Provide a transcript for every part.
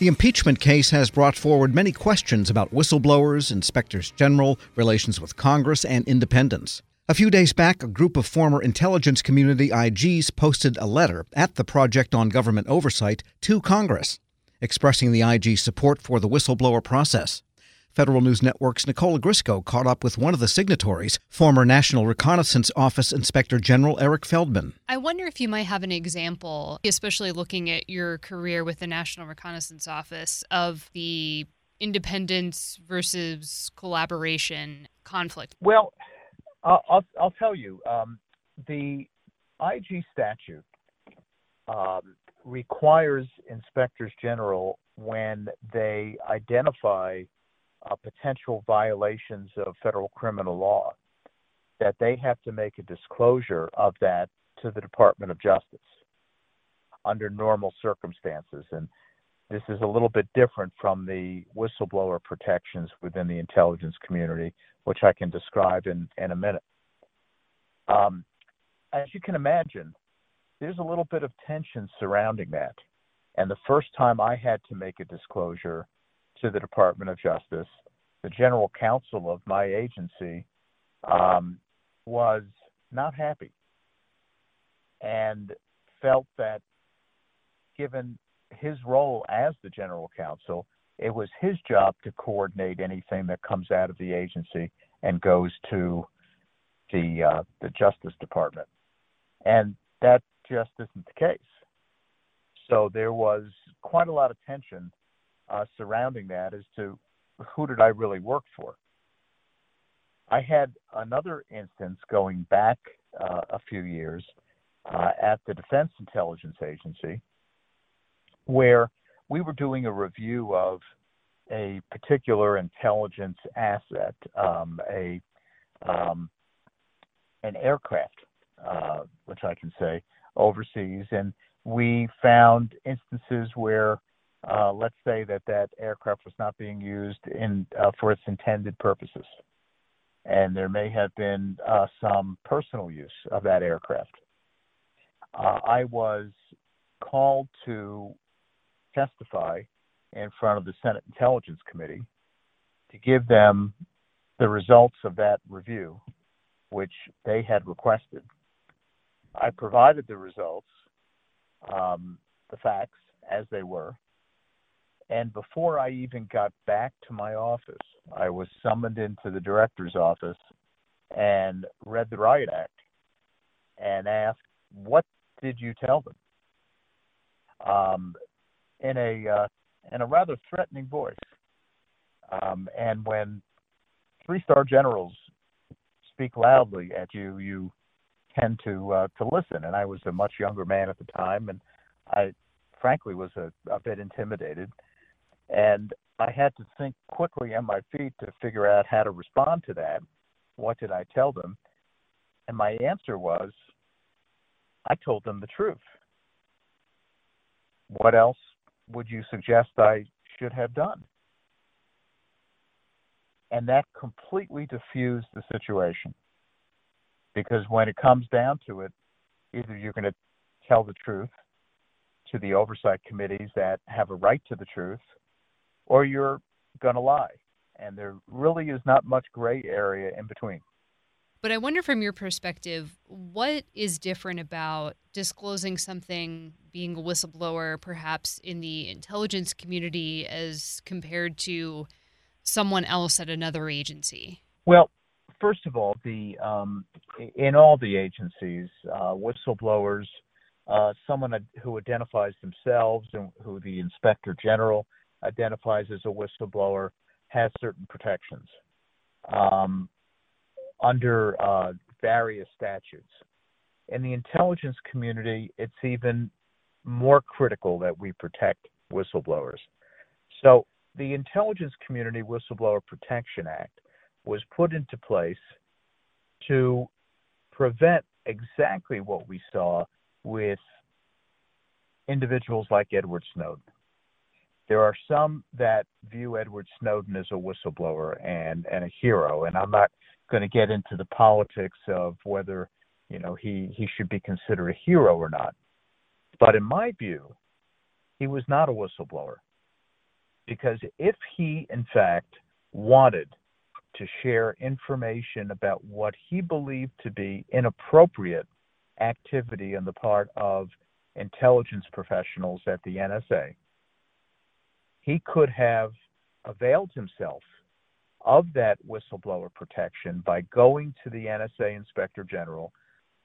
The impeachment case has brought forward many questions about whistleblowers, inspectors general, relations with Congress, and independence. A few days back, a group of former intelligence community IGs posted a letter at the Project on Government Oversight to Congress, expressing the IG's support for the whistleblower process. Federal News Network's Nicole Ogrysko caught up with one of the signatories, former National Reconnaissance Office Inspector General Eric Feldman. I wonder if you might have an example, especially looking at your career with the National Reconnaissance Office, of the independence versus collaboration conflict. Well, I'll, I'll tell you, um, the IG statute um, requires inspectors general when they identify uh, potential violations of federal criminal law that they have to make a disclosure of that to the Department of Justice under normal circumstances. And this is a little bit different from the whistleblower protections within the intelligence community, which I can describe in, in a minute. Um, as you can imagine, there's a little bit of tension surrounding that. And the first time I had to make a disclosure to the Department of Justice, the general counsel of my agency um, was not happy and felt that given his role as the general counsel, it was his job to coordinate anything that comes out of the agency and goes to the uh, the Justice Department, and that just isn't the case. So there was quite a lot of tension uh, surrounding that as to who did I really work for. I had another instance going back uh, a few years uh, at the Defense Intelligence Agency where we were doing a review of a particular intelligence asset, um, a um, an aircraft, uh, which I can say overseas, and we found instances where let's say that that aircraft was not being used in uh, for its intended purposes, and there may have been uh, some personal use of that aircraft. Uh, I was called to testify in front of the Senate Intelligence Committee to give them the results of that review, which they had requested. I provided the results, um, the facts as they were, and before I even got back to my office, I was summoned into the director's office and read the Riot Act and asked, What did you tell them? Um, in a uh, in a rather threatening voice. Um, and when three star generals speak loudly at you, you tend to uh, to listen. And I was a much younger man at the time, and I frankly was a, a bit intimidated and I had to think quickly on my feet to figure out how to respond to that. What did I tell them? And my answer was, I told them the truth. What else would you suggest I should have done? And that completely diffused the situation. Because when it comes down to it, either you're going to tell the truth to the oversight committees that have a right to the truth, or you're going to lie. And there really is not much gray area in between. But I wonder from your perspective, what is different about disclosing something, being a whistleblower, perhaps in the intelligence community, as compared to someone else at another agency? Well, first of all, the um, in all the agencies, uh, whistleblowers, uh, someone who identifies themselves and who the inspector general identifies as a whistleblower has certain protections um, under uh, various statutes. In the intelligence community, it's even more critical that we protect whistleblowers. So, the Intelligence Community Whistleblower Protection Act was put into place to prevent exactly what we saw with individuals like Edward Snowden. There are some that view Edward Snowden as a whistleblower and, and a hero, and I'm not going to get into the politics of whether you know he, he should be considered a hero or not. But in my view, he was not a whistleblower. Because if he, in fact, wanted to share information about what he believed to be inappropriate activity on the part of intelligence professionals at the NSA, he could have availed himself of that whistleblower protection by going to the NSA Inspector General,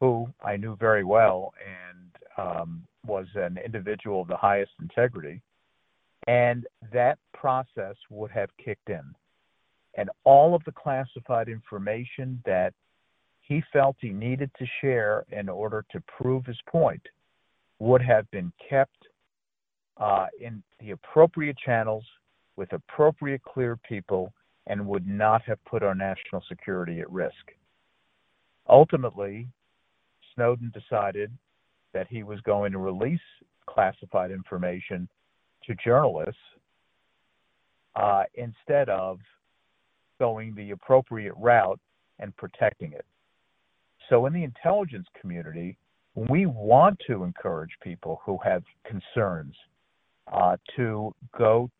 who I knew very well and um, was an individual of the highest integrity, and that process would have kicked in. And all of the classified information that he felt he needed to share in order to prove his point would have been kept in the appropriate channels with appropriate clear people and would not have put our national security at risk. Ultimately, Snowden decided that he was going to release classified information to journalists uh, instead of going the appropriate route and protecting it. So, in the intelligence community, we want to encourage people who have concerns uh, to go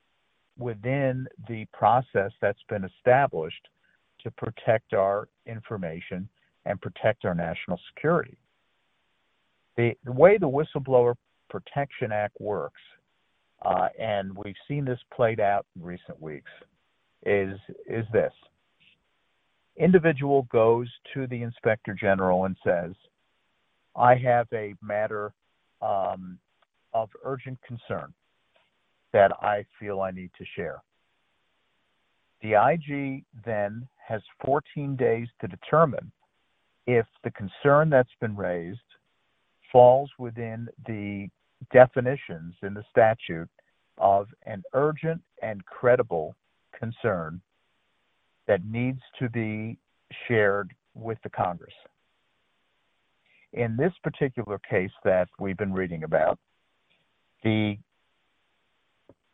within the process that's been established to protect our information and protect our national security. The, the way the Whistleblower Protection Act works, uh, and we've seen this played out in recent weeks, is, is this. Individual goes to the Inspector General and says, I have a matter um, of urgent concern that I feel I need to share. The IG then has 14 days to determine if the concern that's been raised falls within the definitions in the statute of an urgent and credible concern that needs to be shared with the Congress. In this particular case that we've been reading about, the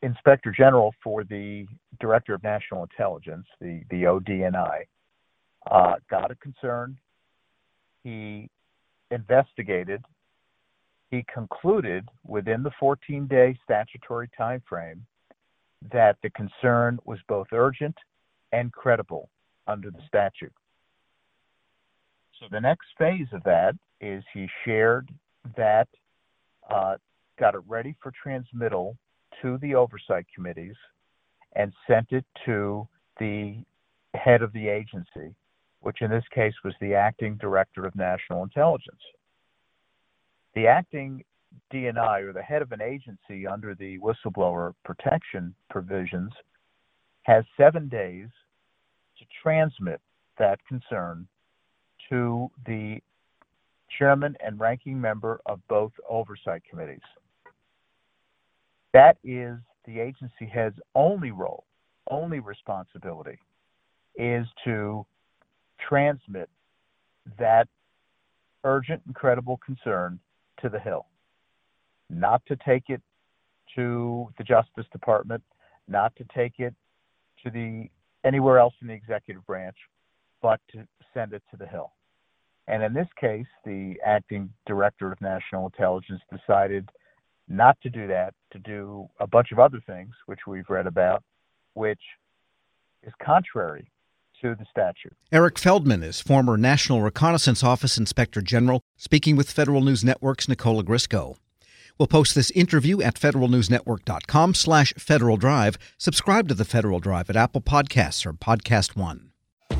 Inspector General for the Director of National Intelligence, the, the ODNI, uh, got a concern. He investigated. He concluded within the 14 day statutory time frame that the concern was both urgent and credible under the statute. So the next phase of that is he shared that, uh, got it ready for transmittal to the oversight committees and sent it to the head of the agency, which in this case was the acting director of national intelligence. The acting DNI or the head of an agency under the whistleblower protection provisions has seven days to transmit that concern to the chairman and ranking member of both oversight committees. That is the agency head's only role, only responsibility is to transmit that urgent and credible concern to the Hill, not to take it to the Justice Department, not to take it to the anywhere else in the executive branch, but to send it to the Hill. And in this case, the acting director of national intelligence decided not to do that, to do a bunch of other things, which we've read about, which is contrary to the statute. Eric Feldman is former National Reconnaissance Office Inspector General, speaking with Federal News Network's Nicole Ogrysko. We'll post this interview at federalnewsnetwork.com slash Federal Drive. Subscribe to the Federal Drive at Apple Podcasts or Podcast One.